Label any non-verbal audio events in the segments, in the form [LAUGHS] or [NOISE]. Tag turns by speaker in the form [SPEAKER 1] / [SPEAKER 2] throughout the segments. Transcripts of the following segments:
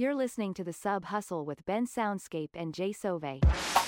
[SPEAKER 1] You're listening to the Sub Hustle with Ben Soundscape and
[SPEAKER 2] J:Sauve.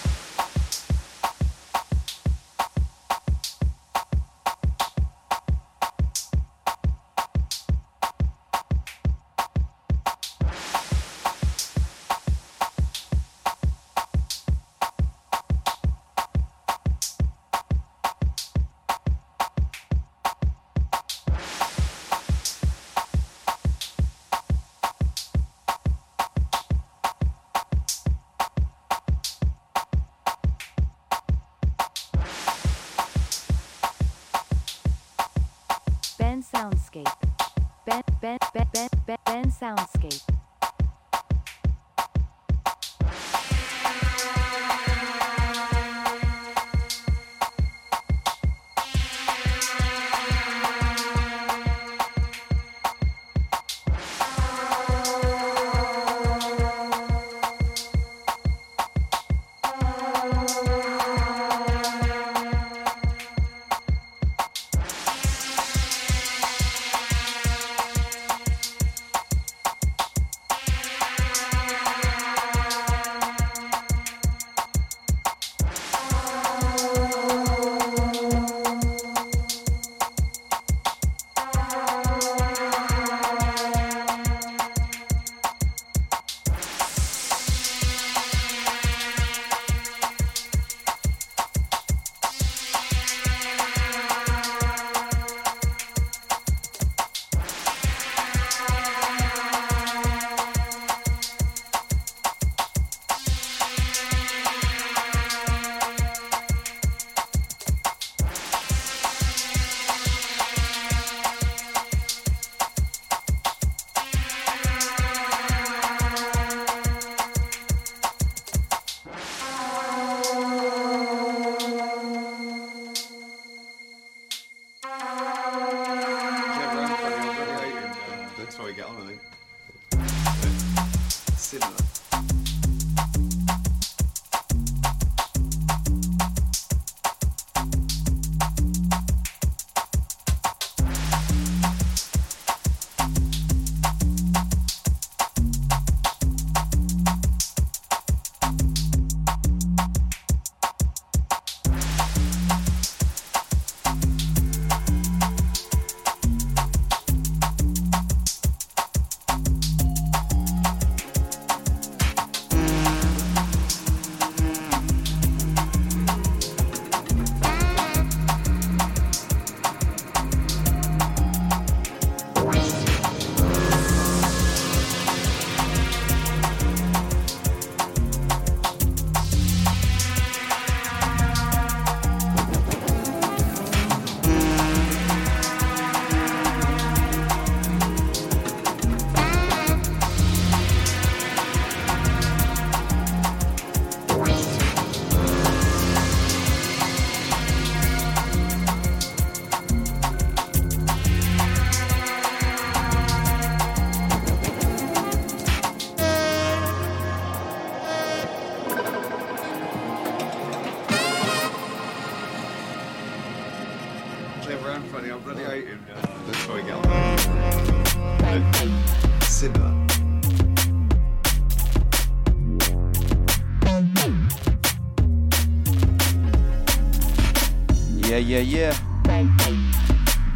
[SPEAKER 3] Yeah, yeah.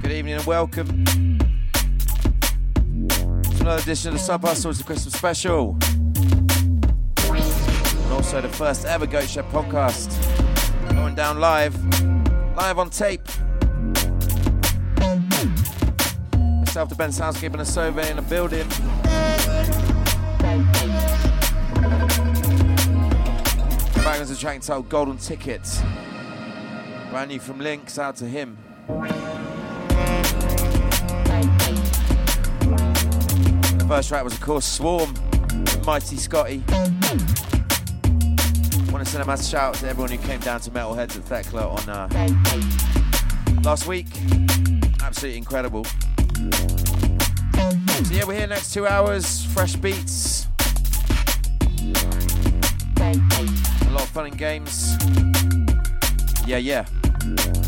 [SPEAKER 3] Good evening and welcome to another edition of the Sub Hustle. It's a Christmas special. And also the first ever Goat Shed podcast. Going down live, live on tape. Myself, the Ben Soundscape, and a Sauve in the building. Bangers a track entitled Golden Ticket. Brand new from Links, out to him. The first track was, of course, Swarm, Mighty Scotty. Want to send a massive shout out to everyone who came down to Metalheadz at Thekla on uh, last week. Absolutely incredible. So, yeah, we're here next two hours, fresh beats, a lot of fun and games. Yeah, yeah.
[SPEAKER 4] Yeah.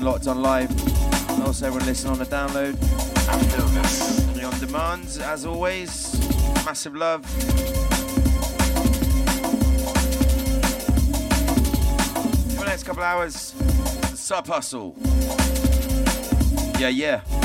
[SPEAKER 3] everyone locked on live, and also everyone listening on the download. On demand, as always, massive love. For the next couple hours, sub hustle. Yeah, yeah.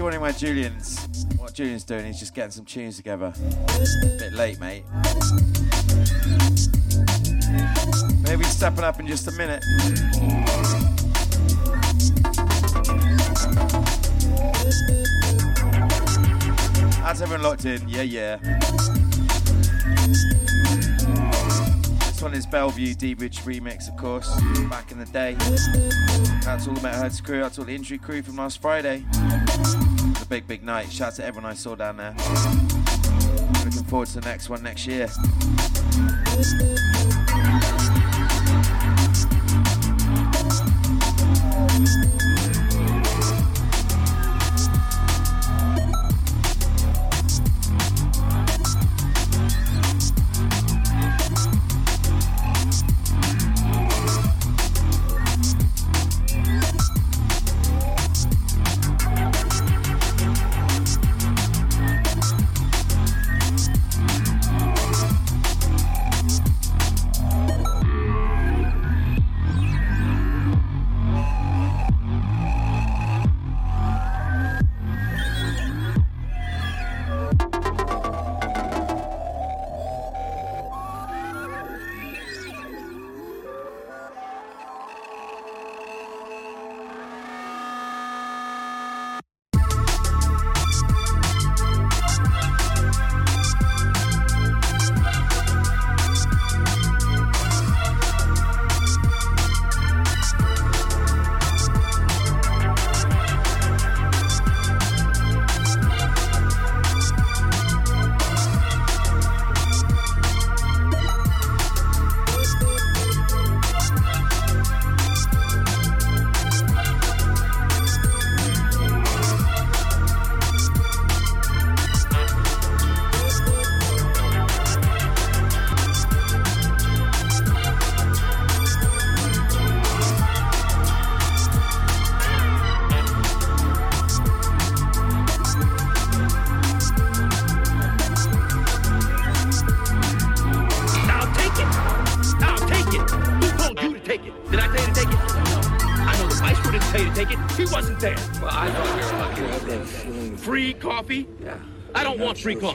[SPEAKER 3] Wondering where Julian's, what Julian's doing, he's just getting some tunes together. Bit late, mate. Maybe stepping up in just a minute. How's everyone locked in? Yeah, yeah. This one is Bellevue Deep Ridge remix, of course, back in the day. That's all the Metalheadz crew, that's all the injury crew from last Friday. Big, big night. Shout out to everyone I saw down there. Looking forward to the next one next year.
[SPEAKER 5] I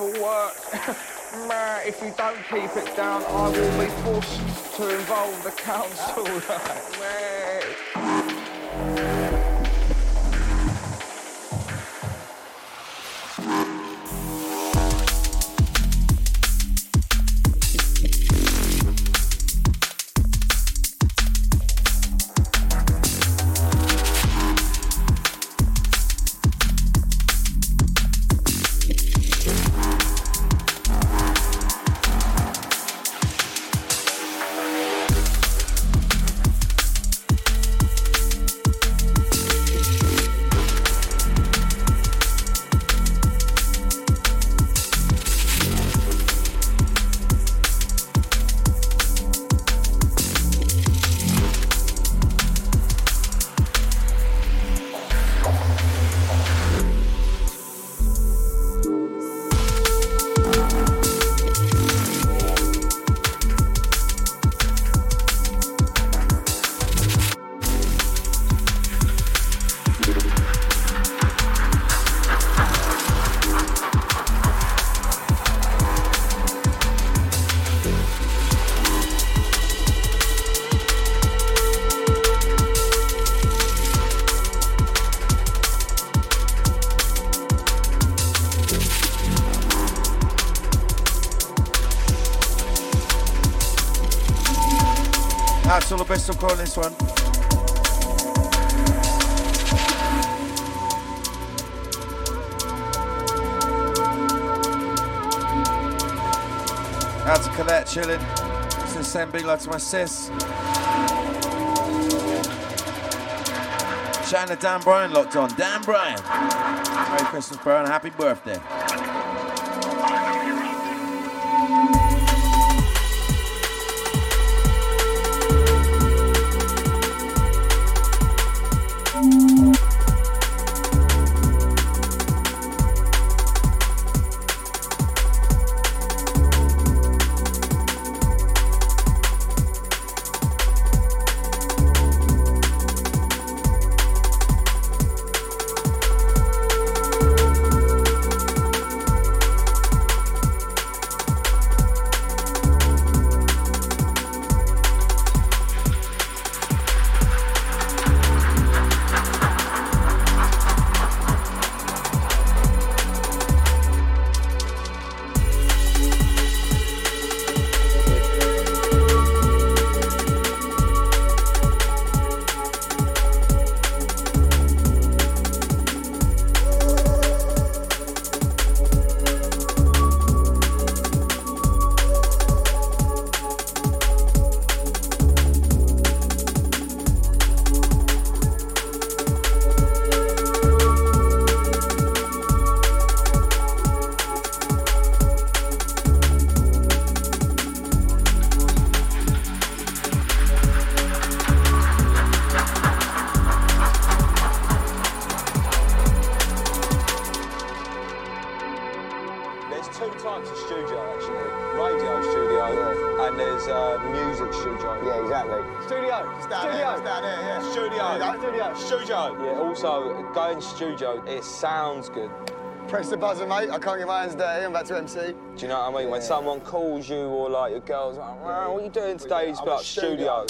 [SPEAKER 6] early for work. [LAUGHS] Man, if you don't keep it down, I will be forced to involve the council. [LAUGHS]
[SPEAKER 3] to all the Bristol calling this one. Out to Colette chilling. Same big love to my sis. Shouting to Dan Bryan locked on. Dan Bryan. Merry Christmas, bro, and happy birthday.
[SPEAKER 7] Studio, it sounds good.
[SPEAKER 8] Press the buzzer, mate. I can't get my hands dirty. I'm about to MC.
[SPEAKER 7] Do you know what I mean? When someone calls you or like your girl's like, wow, what are you doing today? It's like
[SPEAKER 8] a
[SPEAKER 7] studio.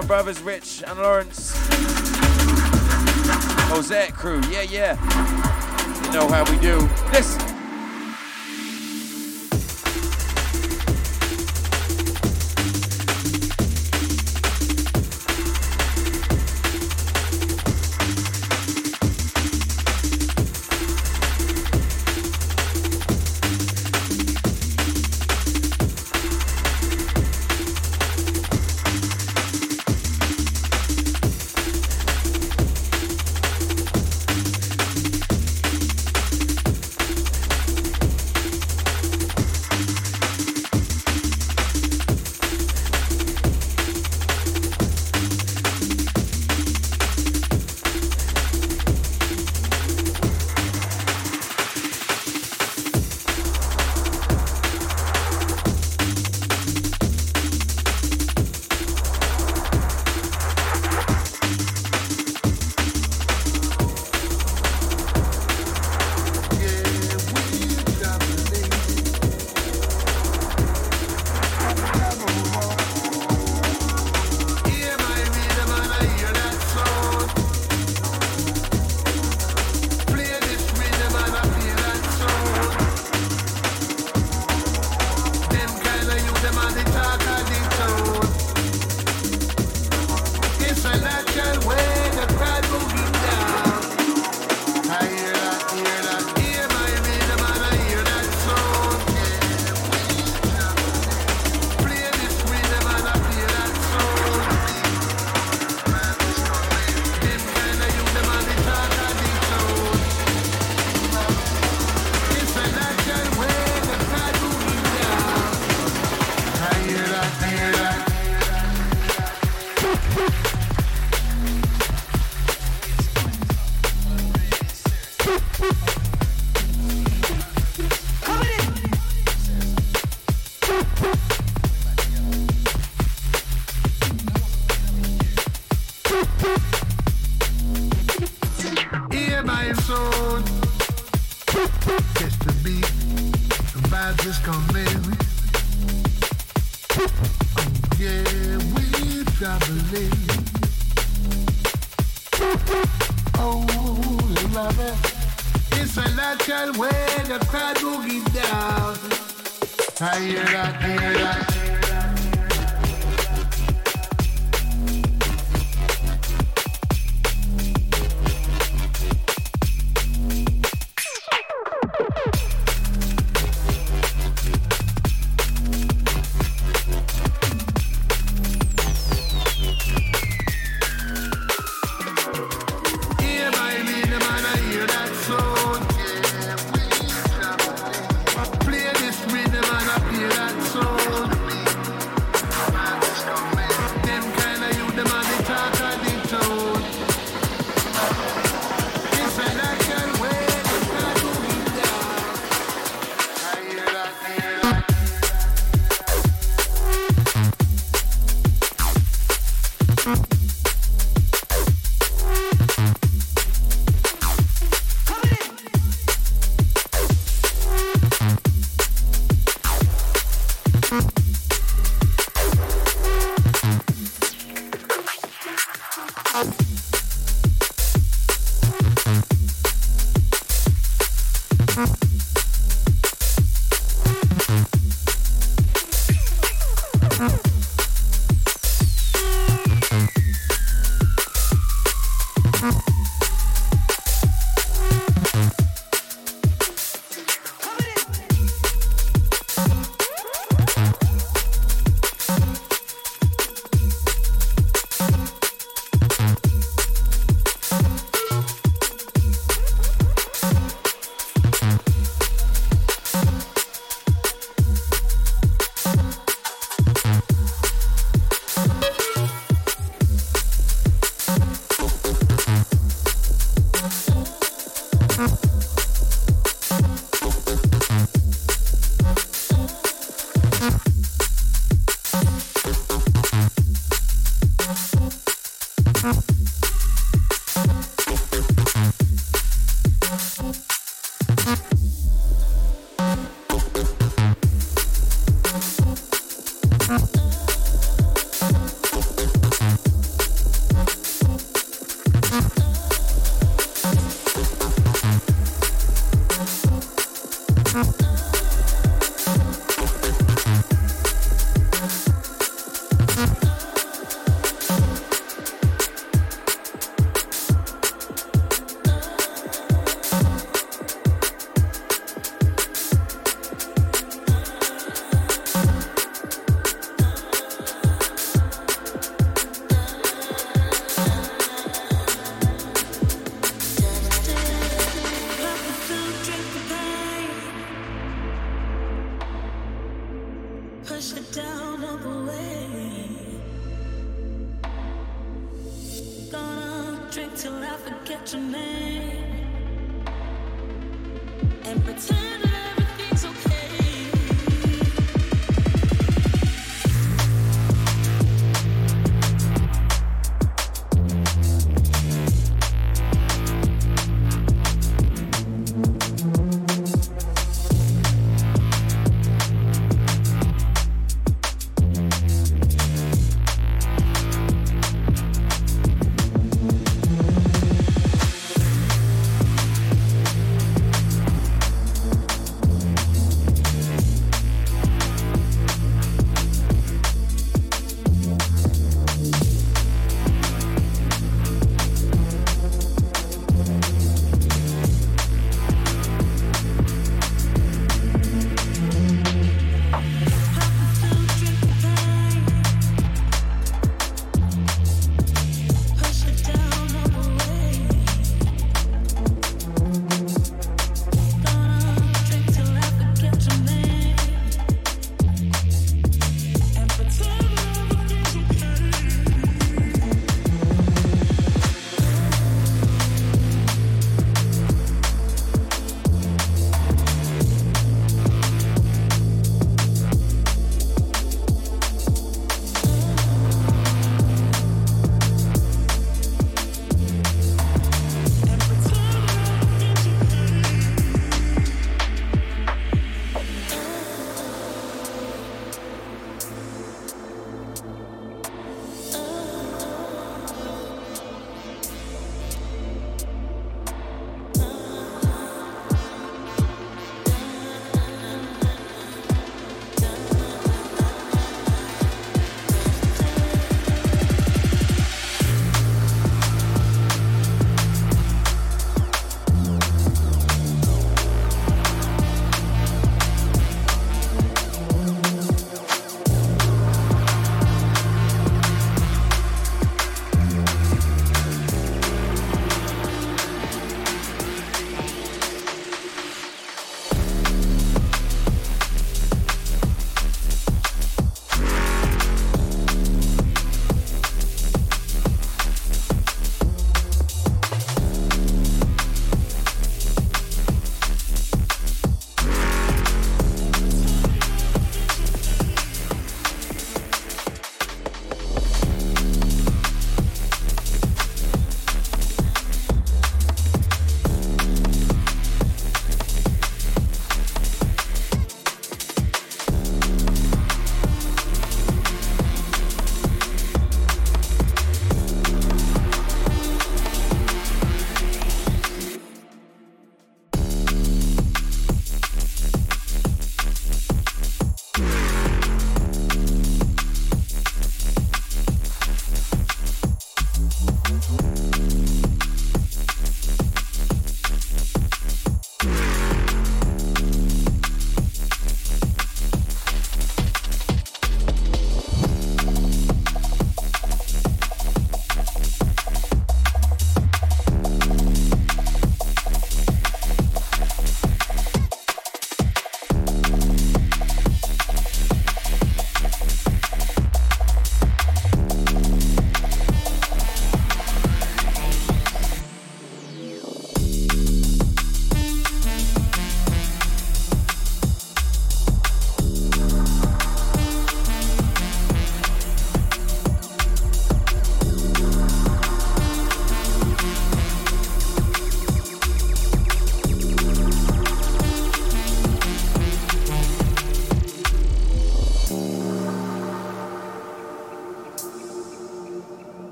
[SPEAKER 9] my brothers Rich and Lawrence. Mosaic crew, yeah, yeah. You know how we do. Listen.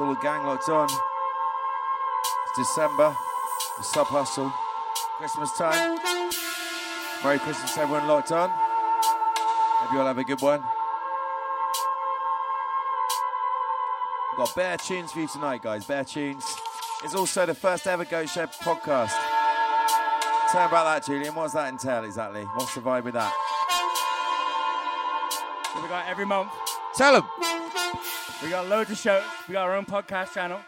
[SPEAKER 10] All the gang locked on. It's December, the sub hustle, Christmas time. Merry Christmas, everyone locked on. Hope you all have a good one. We've got bare tunes for you tonight, guys. Bare tunes. It's also the first ever Goat Shed podcast. Tell me about that, Julian. What does that entail exactly? What's the vibe with that?
[SPEAKER 11] So we got every month.
[SPEAKER 10] Tell them.
[SPEAKER 11] We got loads of shows. We got our own podcast channel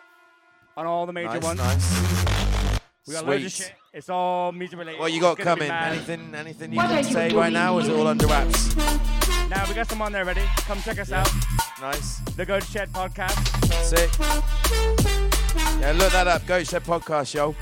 [SPEAKER 11] on all the major
[SPEAKER 10] Nice,
[SPEAKER 11] ones.
[SPEAKER 10] nice.
[SPEAKER 11] We got loads of shit. It's all music related.
[SPEAKER 10] What you got coming? Anything, anything you
[SPEAKER 11] What
[SPEAKER 10] can
[SPEAKER 11] you
[SPEAKER 10] say right now? Is it all under wraps?
[SPEAKER 11] Now we got some on there ready. Come check us out.
[SPEAKER 10] Nice.
[SPEAKER 11] The Go to Shed podcast.
[SPEAKER 10] Sick. Yeah, look that up. Goat Shed Podcast, yo.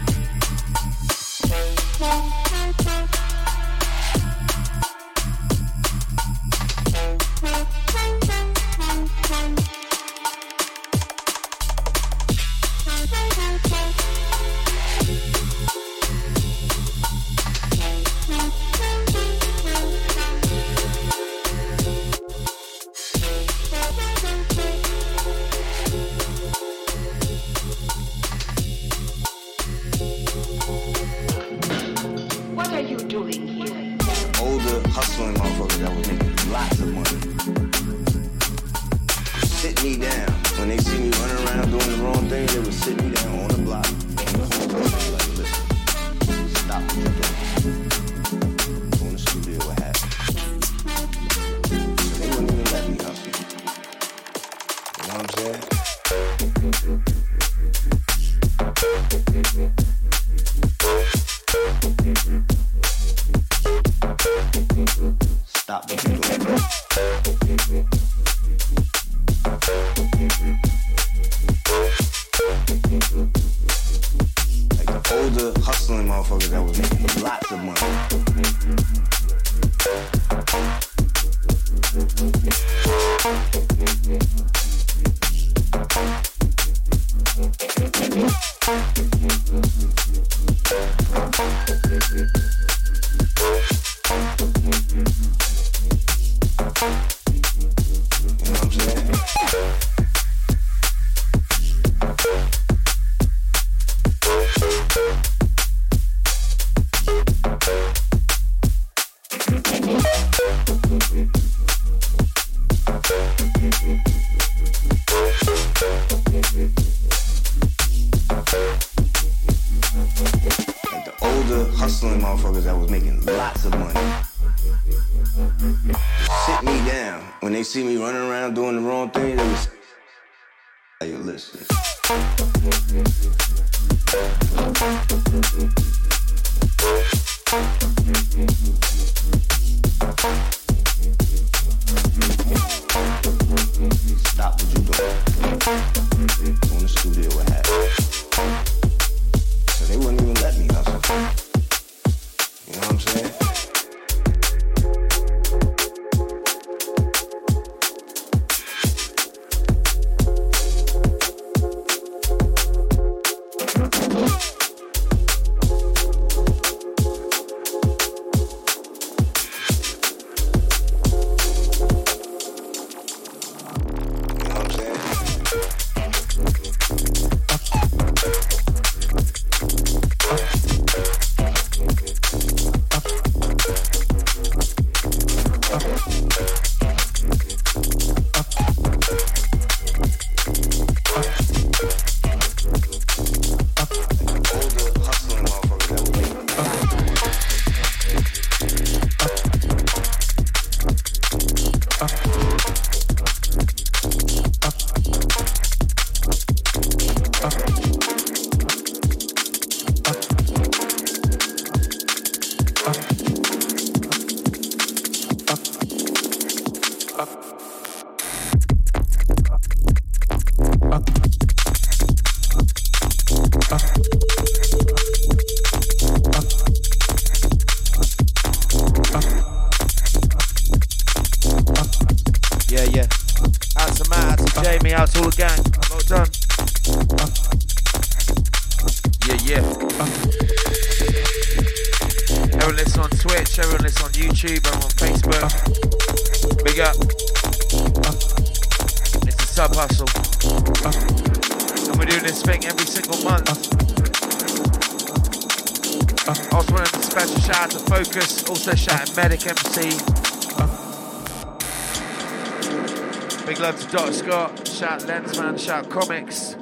[SPEAKER 12] shout Lensman, shout Comics,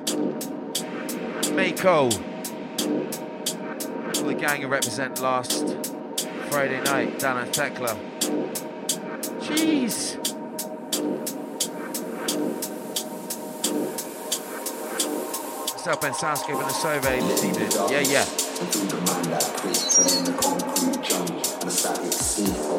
[SPEAKER 12] Mako. All the gang who represent last Friday night down at Thekla. Jeez! What's up, Ben Soundscape and the survey this evening? Yeah, yeah.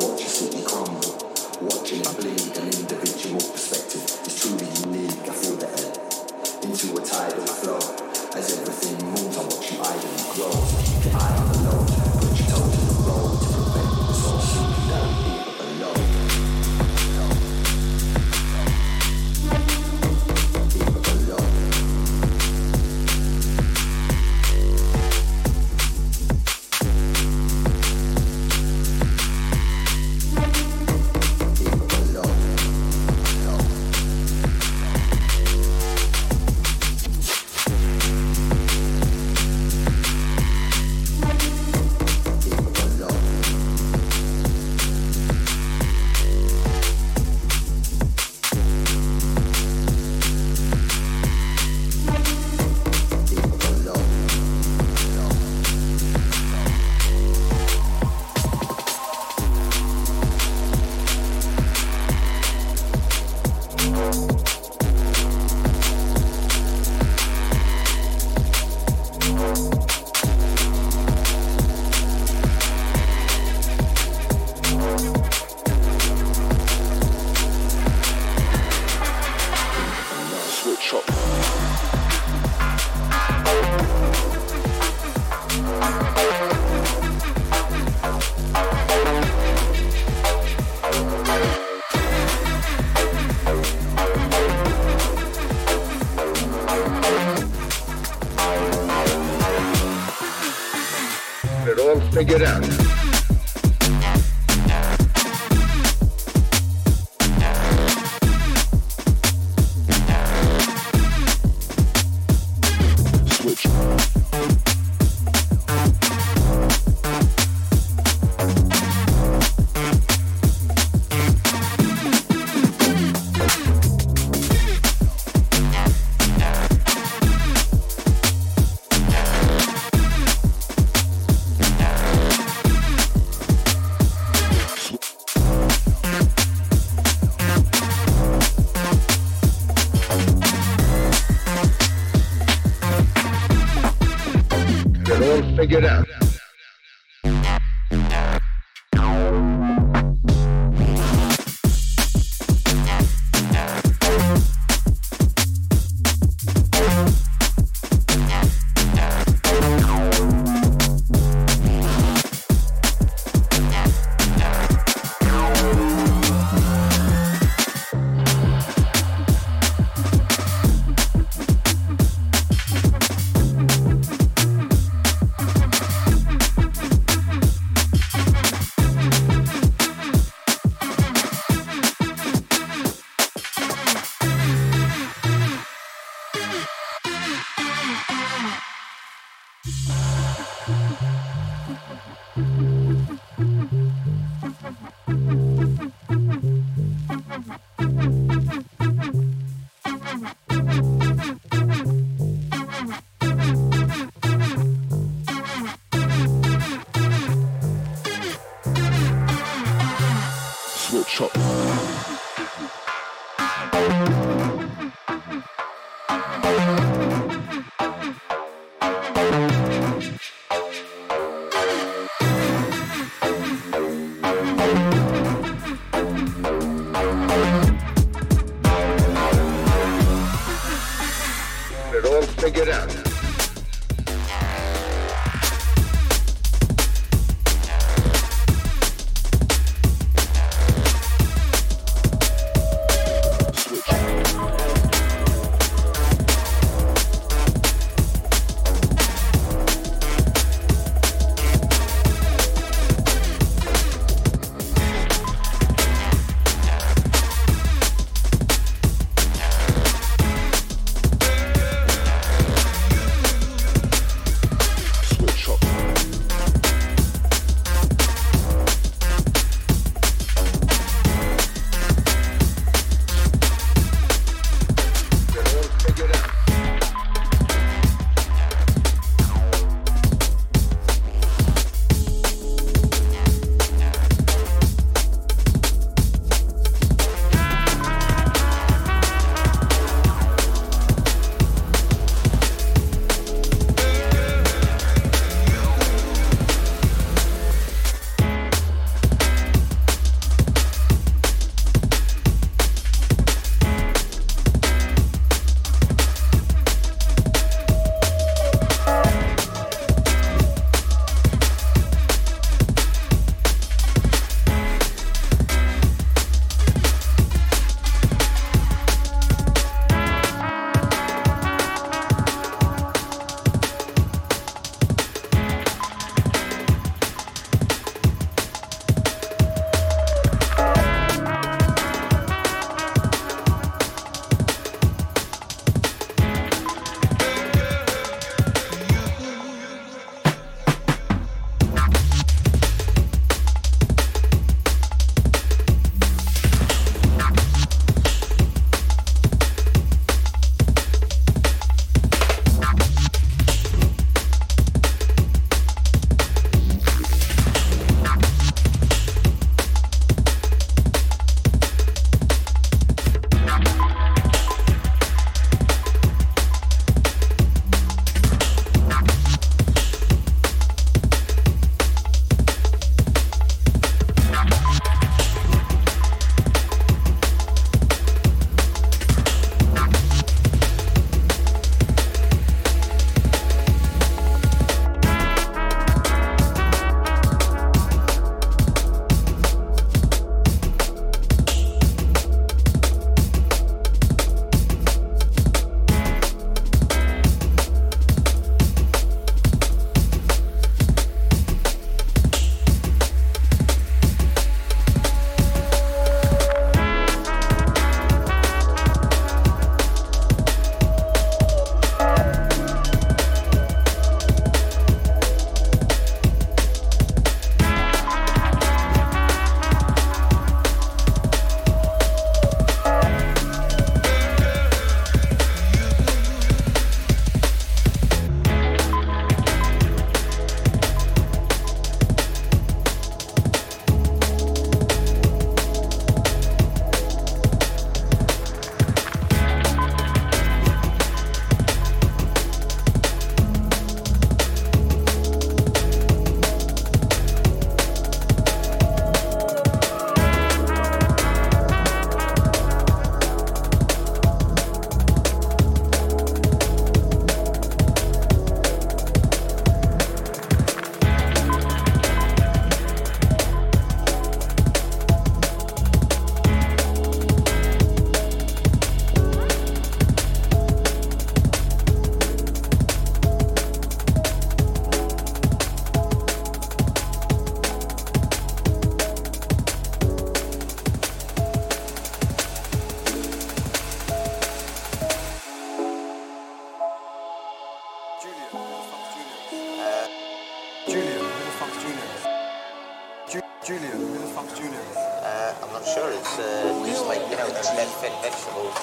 [SPEAKER 13] and
[SPEAKER 14] vegetables.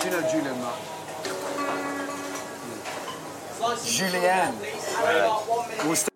[SPEAKER 15] Do you know Julian Mark? Julianne.
[SPEAKER 5] Right.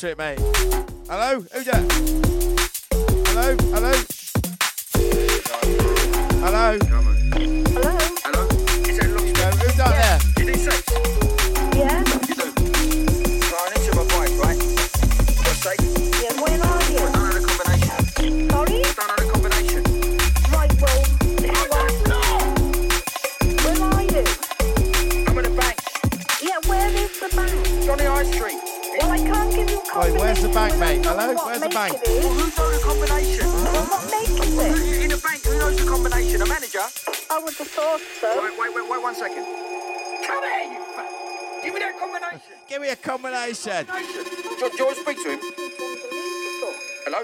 [SPEAKER 3] to it, mate.
[SPEAKER 5] bank?
[SPEAKER 16] Well,
[SPEAKER 5] who knows the combination?
[SPEAKER 16] Well, what
[SPEAKER 5] making
[SPEAKER 16] it?
[SPEAKER 5] Who, in the bank, who knows the combination? A manager?
[SPEAKER 16] I would have thought so.
[SPEAKER 5] Wait, wait, wait, wait one second. Come here, you fa- Give me that combination. [LAUGHS]
[SPEAKER 3] Give me a combination. combination.
[SPEAKER 5] Do, do you want to speak to him? Hello?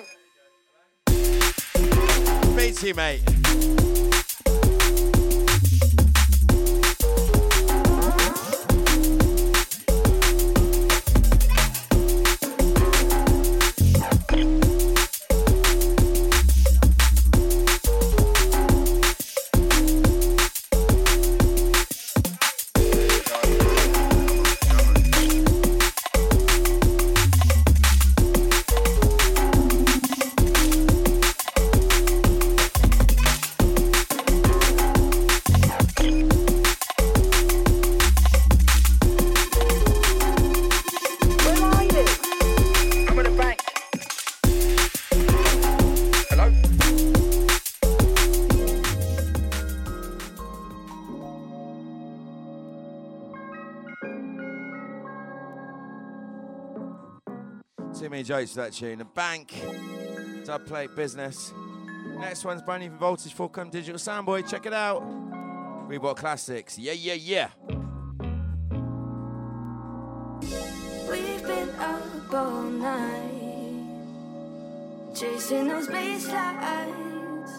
[SPEAKER 3] Speak to you, mate. straight to that tune. The Bank, Dub Plate Business. Next one's brand new from Voltage 4 Come Digital Soundboy. Check it out. Reebok Classics. Yeah, yeah, yeah.
[SPEAKER 17] We've been up all night, chasing those bass lights.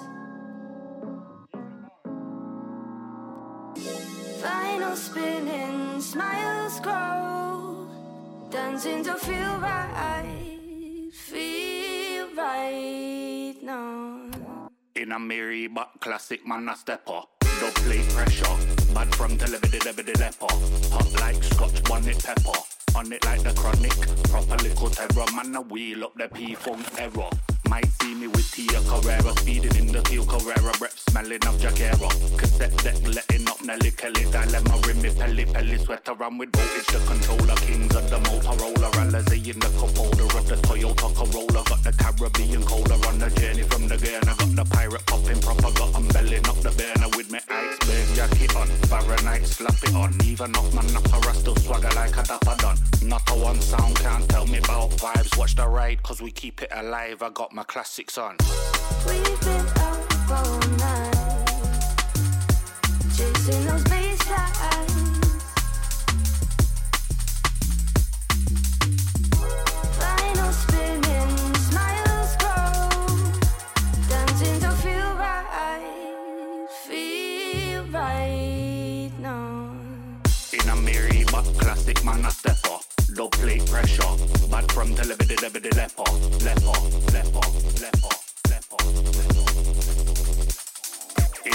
[SPEAKER 17] Final spinning, smiles grow, dancing to feel right feel right now.
[SPEAKER 18] In a merry but classic man a stepper. Don't play pressure. Bad from television, television, leper. Hot like scotch bonnet pepper. On it like the chronic. Proper little terror. Man a wheel up the P-funk error. Might see me with Tia Carrera. Speeding in the field Carrera. Rep smelling of Jaguara. Cassette deck letting up Nelly Kelly. Dilemma rim me pelly pelly. Sweater run with voltage. The controller. Kings of the Motorola. Alizé in the cup holder of the Toyota Corolla. Got the Caribbean cola on the journey from the Ghana. Got the pirate popping proper. Got I'm belling up the burner with me iceberg jacket on. Fahrenheit slap it on. Even off my napper, I still swagger like a dapper done. Not a one sound can't tell me about vibes. Watch the ride, cause we keep it alive. I got my classics on.
[SPEAKER 17] We've been
[SPEAKER 18] pressure. Bad from delivery, delivery, leper, leper, leper, leper, leper, leper.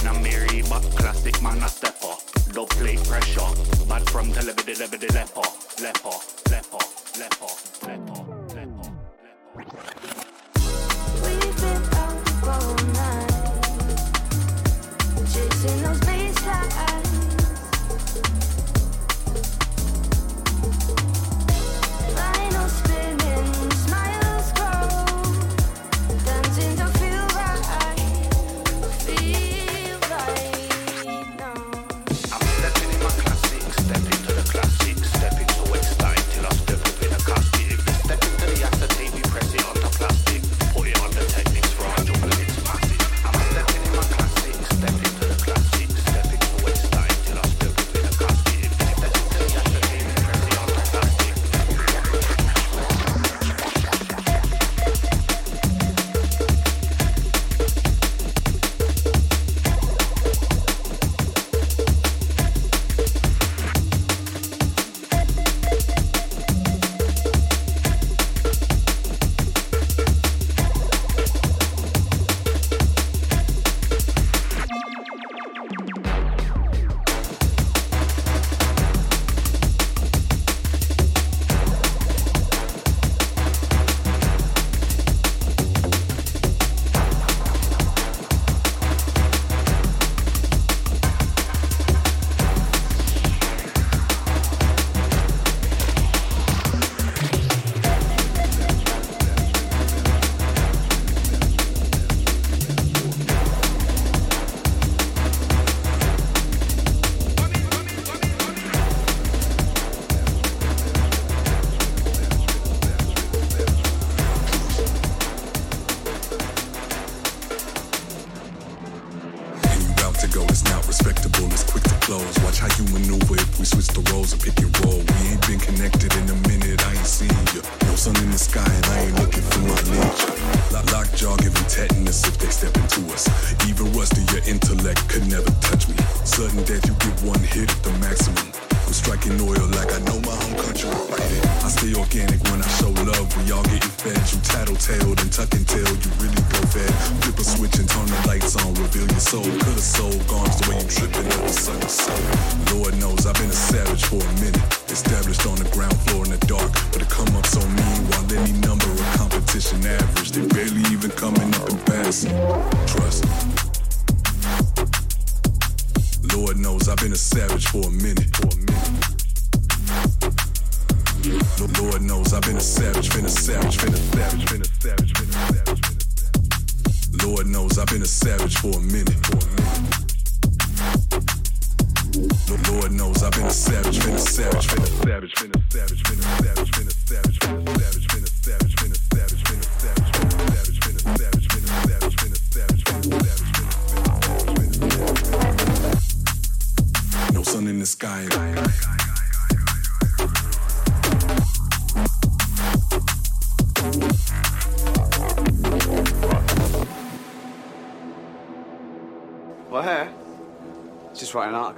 [SPEAKER 18] Now Mary, but classic man, a stepper. Don't play pressure. but from the lebedy leper, leper, leper, leper, leper, leper,
[SPEAKER 19] leper. leper.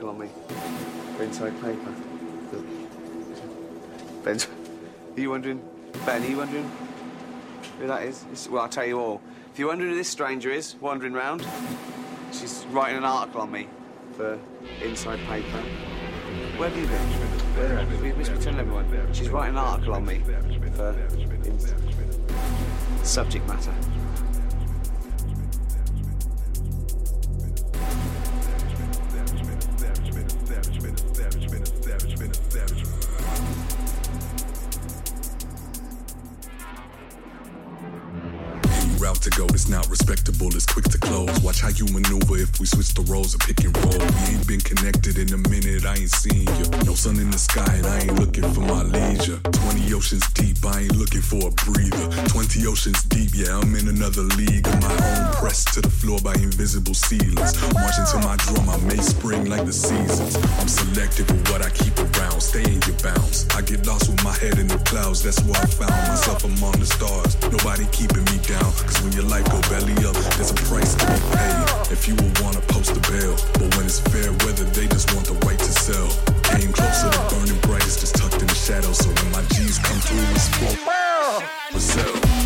[SPEAKER 19] Article on me. Inside paper. Ben, are you wondering? Ben, are you wondering who that is? It's, well, I'll tell you all. If you're wondering who this stranger is, wandering round, she's writing an article on me for inside paper. Where have you been? Where have you must be telling everyone. She's writing an article on me for ins- subject matter.
[SPEAKER 20] We switch the roles of pick and roll. We ain't been connected in a minute, I ain't seen you. No sun in the sky, and I ain't looking for my leisure. 20 oceans deep, I ain't looking for a breather. 20 oceans deep, yeah, I'm in another league of floor by invisible ceilings. Marching to my drum, I may spring like the seasons. I'm selective with what I keep around, stay in your bounds. I get lost with my head in the clouds, that's where I found myself among the stars. Nobody keeping me down, cause when your life go belly up, there's a price to be paid. If you would wanna post a bail, but when it's fair weather, they just want the right to sell. Aim closer to burning bright, it's just tucked in the shadows, so when my G's come through, it's. Brazil. Like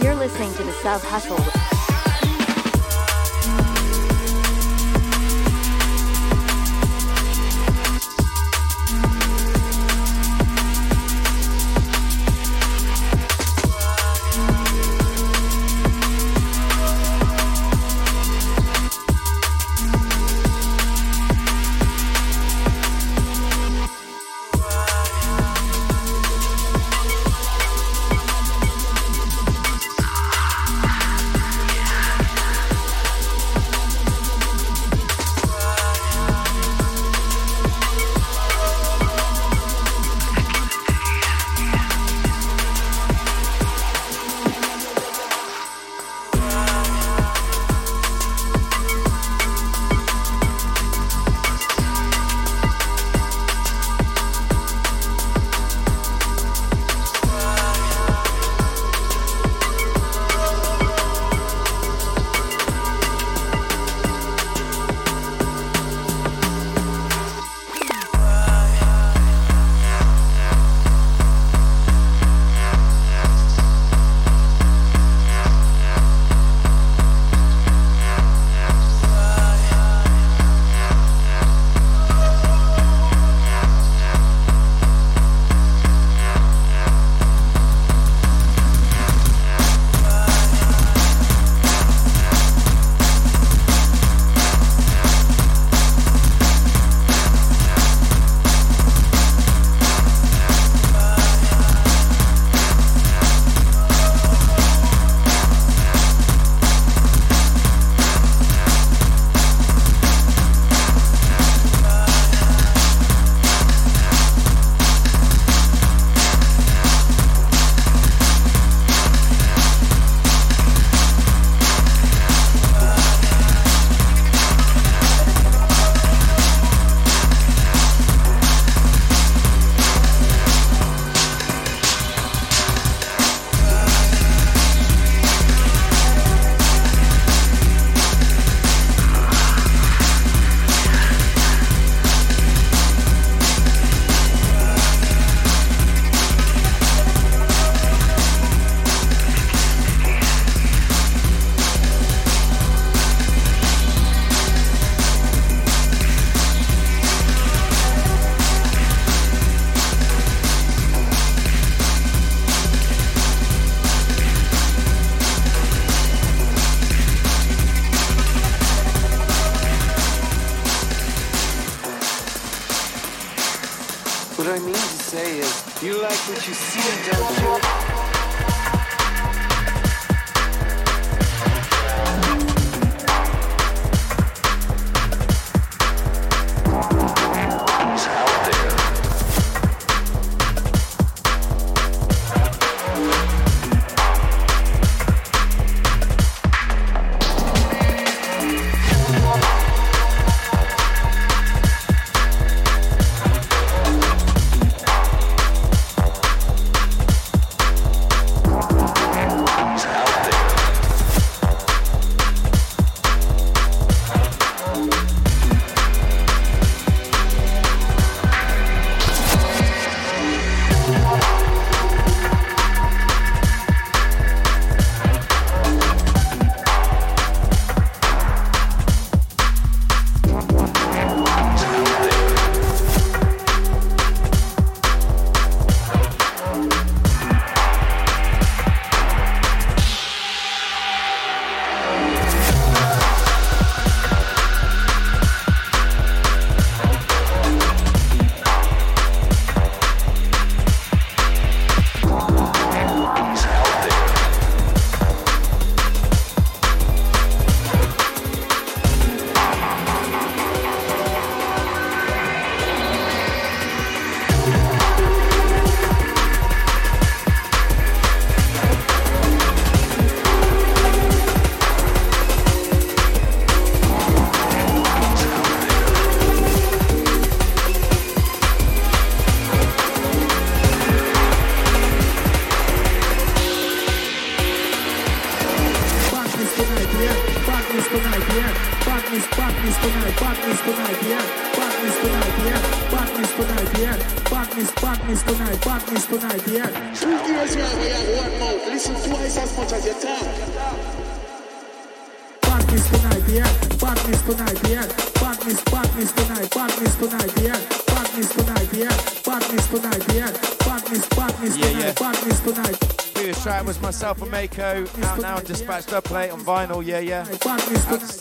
[SPEAKER 1] You're, listening to the sub hustle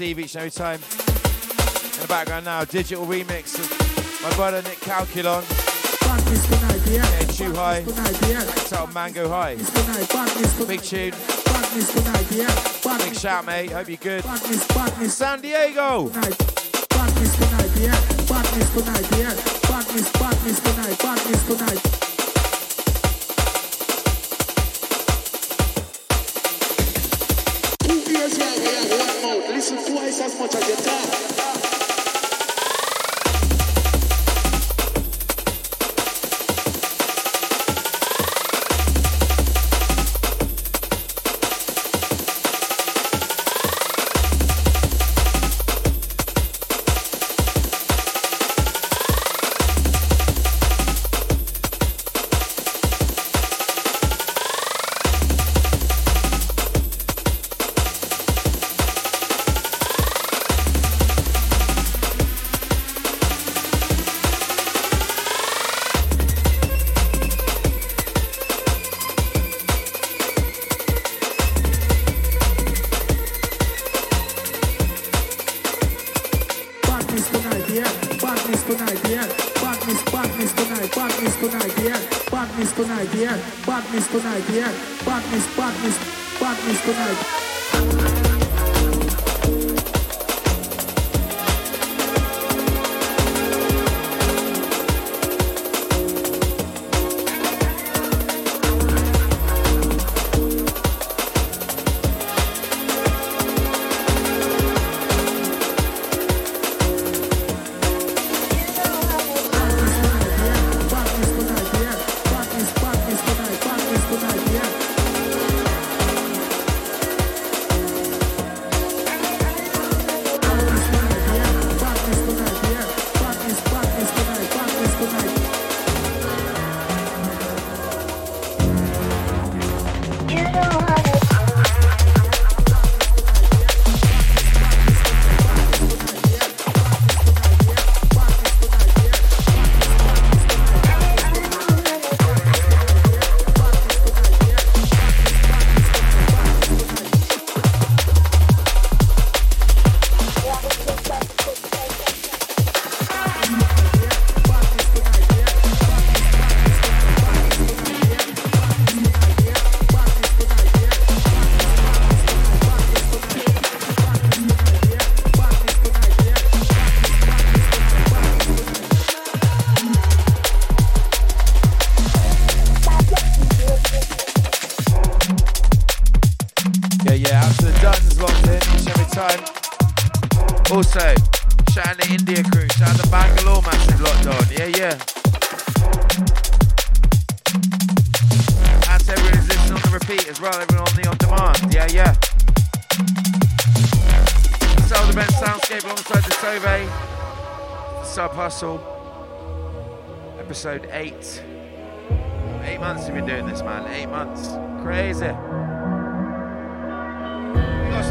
[SPEAKER 3] leave each and every time. In the background now, digital remix of my brother Nick Calculon.
[SPEAKER 21] Yeah,
[SPEAKER 3] Too High. It's out Mango High. Big tune. Big shout, mate. Hope you're good. San Diego.
[SPEAKER 21] Badness tonight, yeah. Badness tonight, yeah. Badness, badness tonight, badness tonight.
[SPEAKER 3] pode agitar.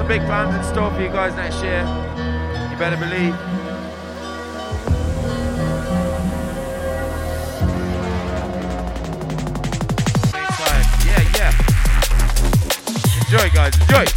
[SPEAKER 3] big plans in store for you guys next year. You better believe. Yeah, yeah. Enjoy, guys. Enjoy.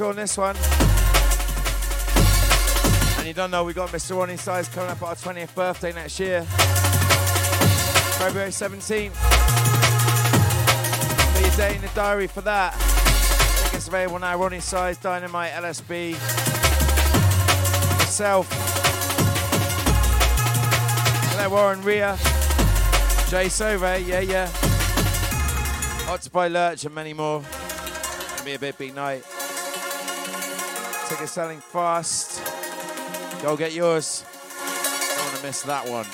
[SPEAKER 8] On
[SPEAKER 3] this
[SPEAKER 22] one. And you don't know, we got Mr. Roni Size coming up our 20th birthday next year. February 17th. Put your day in the diary for that. Available now. Roni Size, Dynamite, LSB, myself. Hello, Warren Ria, J:Sauve, yeah, yeah. Occupy Lurch and many more. Gonna be a big, big night. Tickets selling fast. Go get yours. Don't want to miss that one.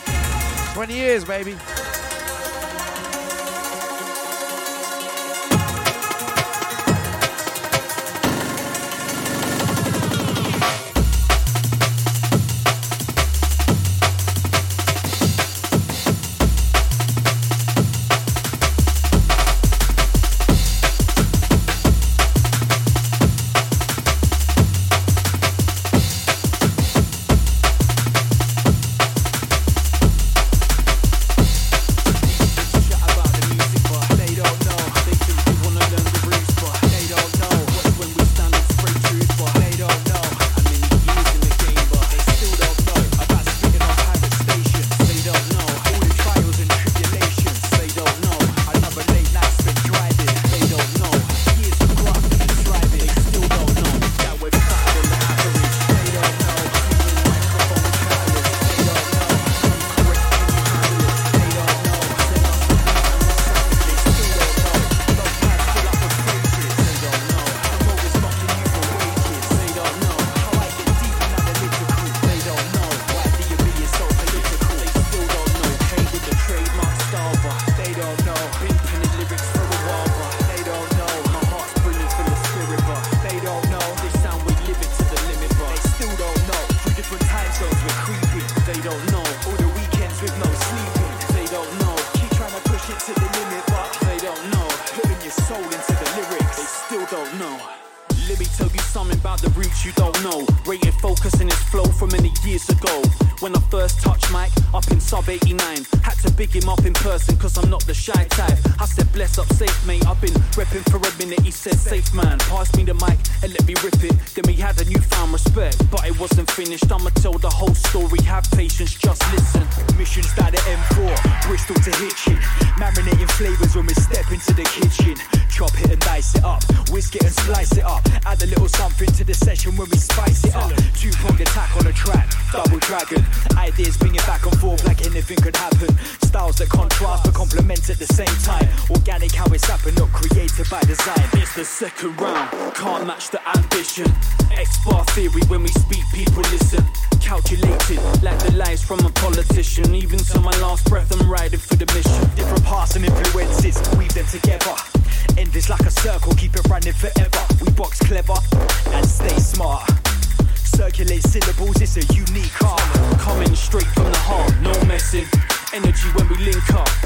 [SPEAKER 22] 20 years, baby. massive energy when we link up.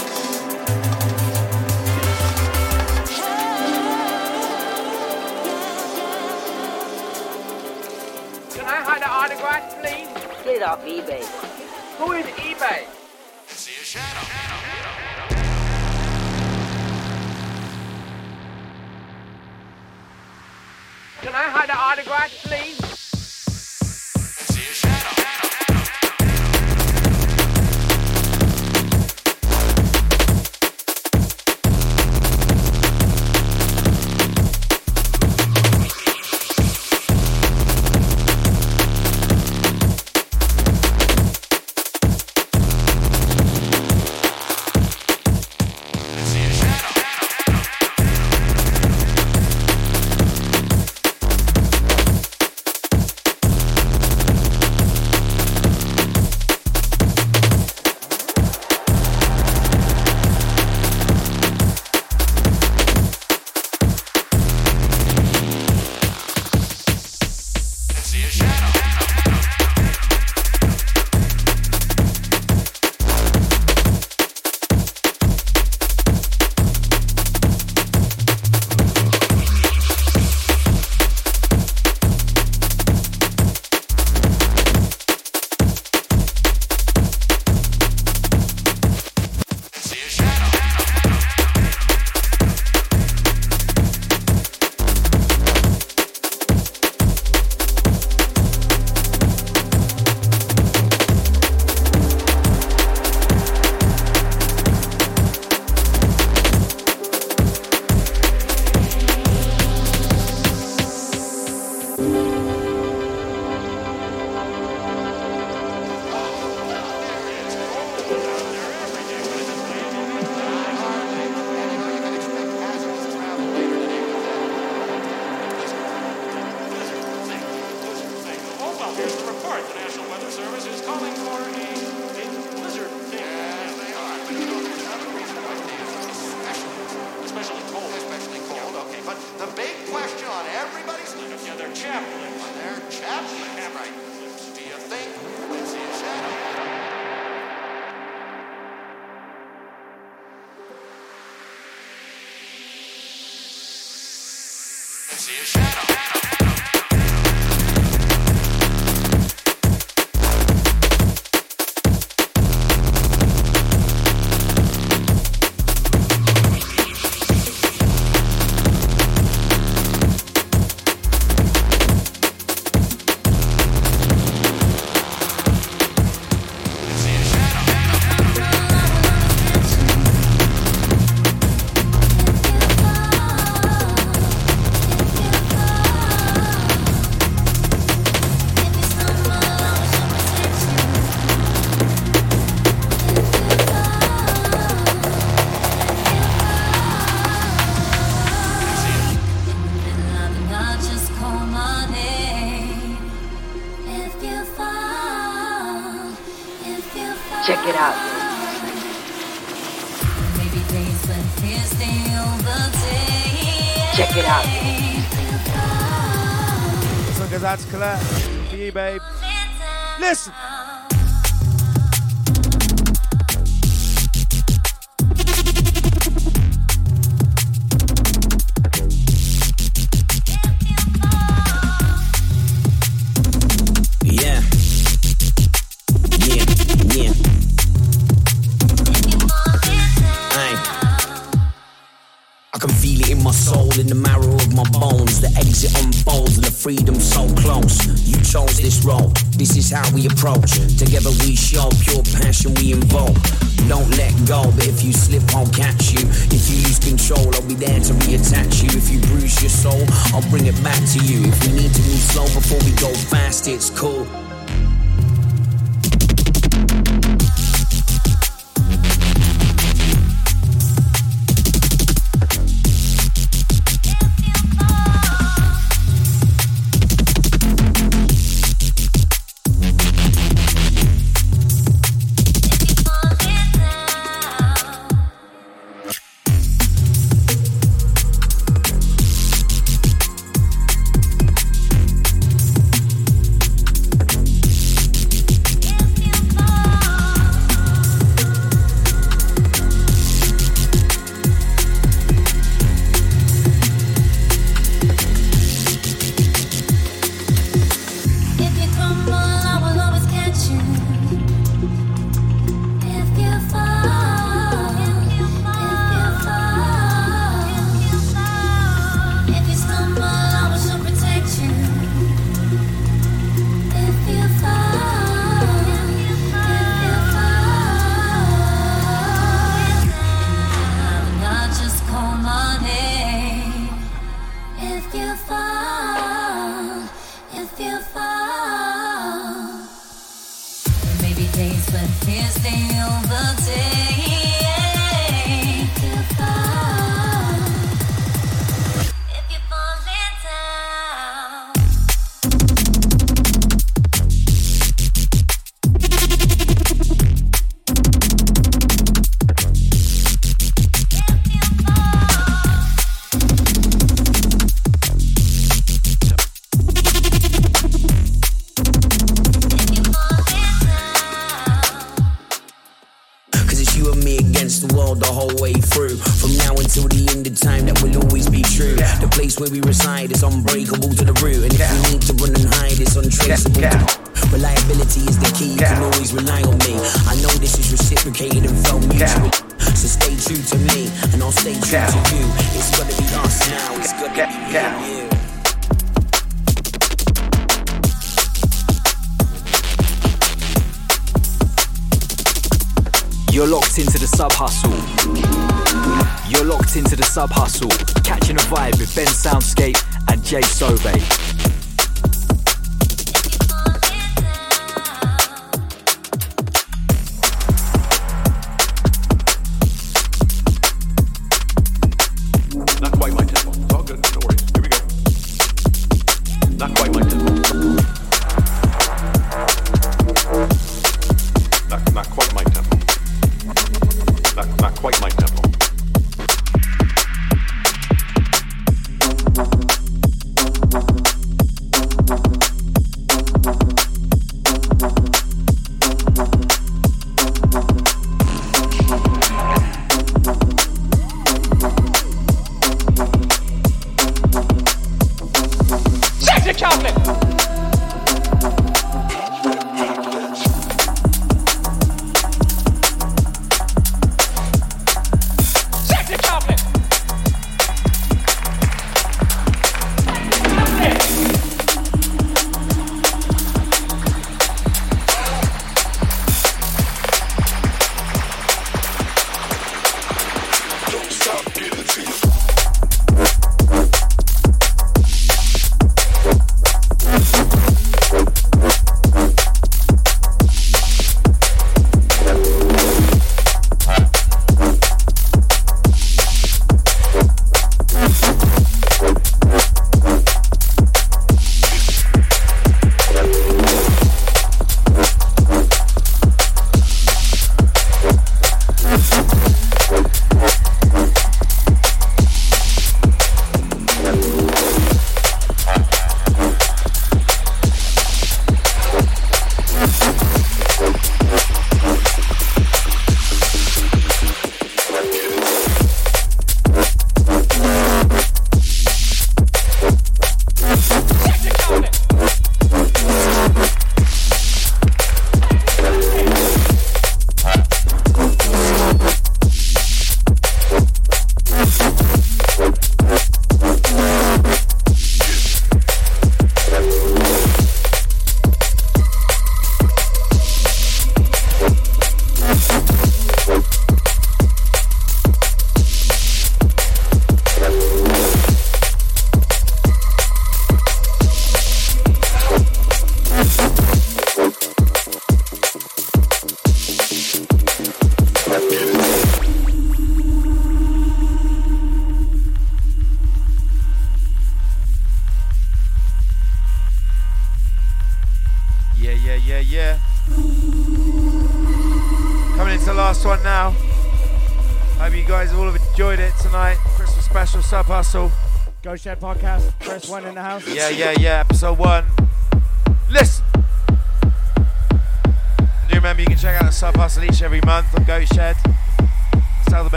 [SPEAKER 22] it
[SPEAKER 23] off eBay.
[SPEAKER 24] Who is eBay?
[SPEAKER 23] Check it out. Check it out.
[SPEAKER 25] This one goes out to Colette. For you, babe. Listen. this role. This is how we approach. Together we show pure passion we involve. Don't let go, but if you slip, I'll catch you. If you lose control, I'll be there to reattach you. If you bruise your soul, I'll bring it back to you. If we need to move slow before we go fast, it's cool.
[SPEAKER 11] Goat Shed Podcast, first one in the house.
[SPEAKER 3] Yeah, yeah, yeah. Episode one. Listen. And do remember you can check out the sub hustle each every month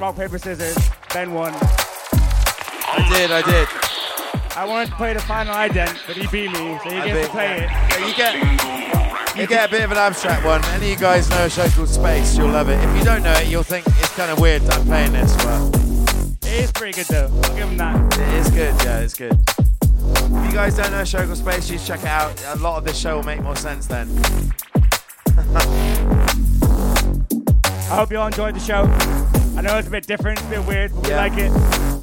[SPEAKER 11] rock, paper, scissors. Ben won.
[SPEAKER 3] I did, I did.
[SPEAKER 11] I wanted to play the final ident, but he beat me, so you
[SPEAKER 3] I
[SPEAKER 11] get to play it.
[SPEAKER 3] Yeah, you get you get a bit of an abstract one. Any of you guys know a show called Spaced, you'll love it. If you don't know it, you'll think it's kind of weird that I'm playing this, but
[SPEAKER 11] It is pretty good though. I'll give him that.
[SPEAKER 3] it is good. Yeah, it's good. If you guys don't know a show called Spaced, you should check it out. A lot of this show will make more sense then. [LAUGHS]
[SPEAKER 11] I hope you all enjoyed the show. I know it's a bit different, it's a bit weird, but we like it.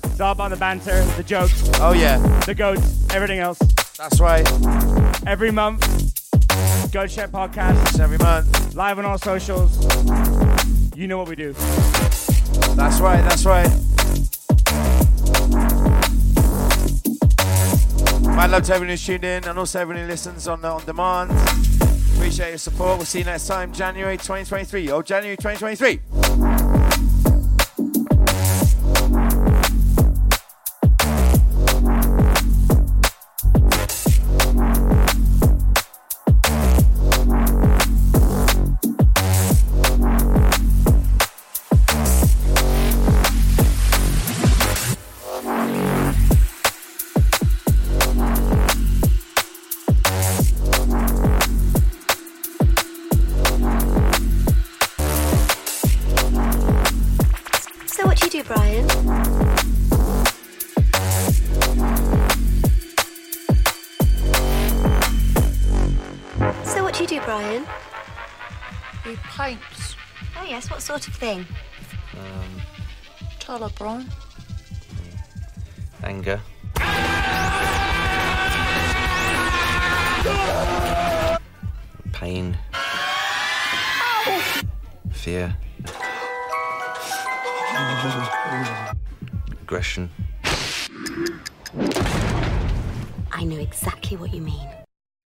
[SPEAKER 11] It's all about the banter, the jokes,
[SPEAKER 3] Oh yeah,
[SPEAKER 11] the goats, everything else.
[SPEAKER 3] that's right.
[SPEAKER 11] Every month, Goat Shed Podcast,
[SPEAKER 3] It's every month.
[SPEAKER 11] live on all socials. You know what we do.
[SPEAKER 3] That's right. That's right. I'd love to everyone who's tuned in and also everyone who listens on on demand. Appreciate your support. We'll see you next time, January 2023. Oh, January 2023.
[SPEAKER 1] Thing?
[SPEAKER 23] Um, Brian.
[SPEAKER 26] anger, pain, fear, aggression,
[SPEAKER 27] I know exactly what you mean.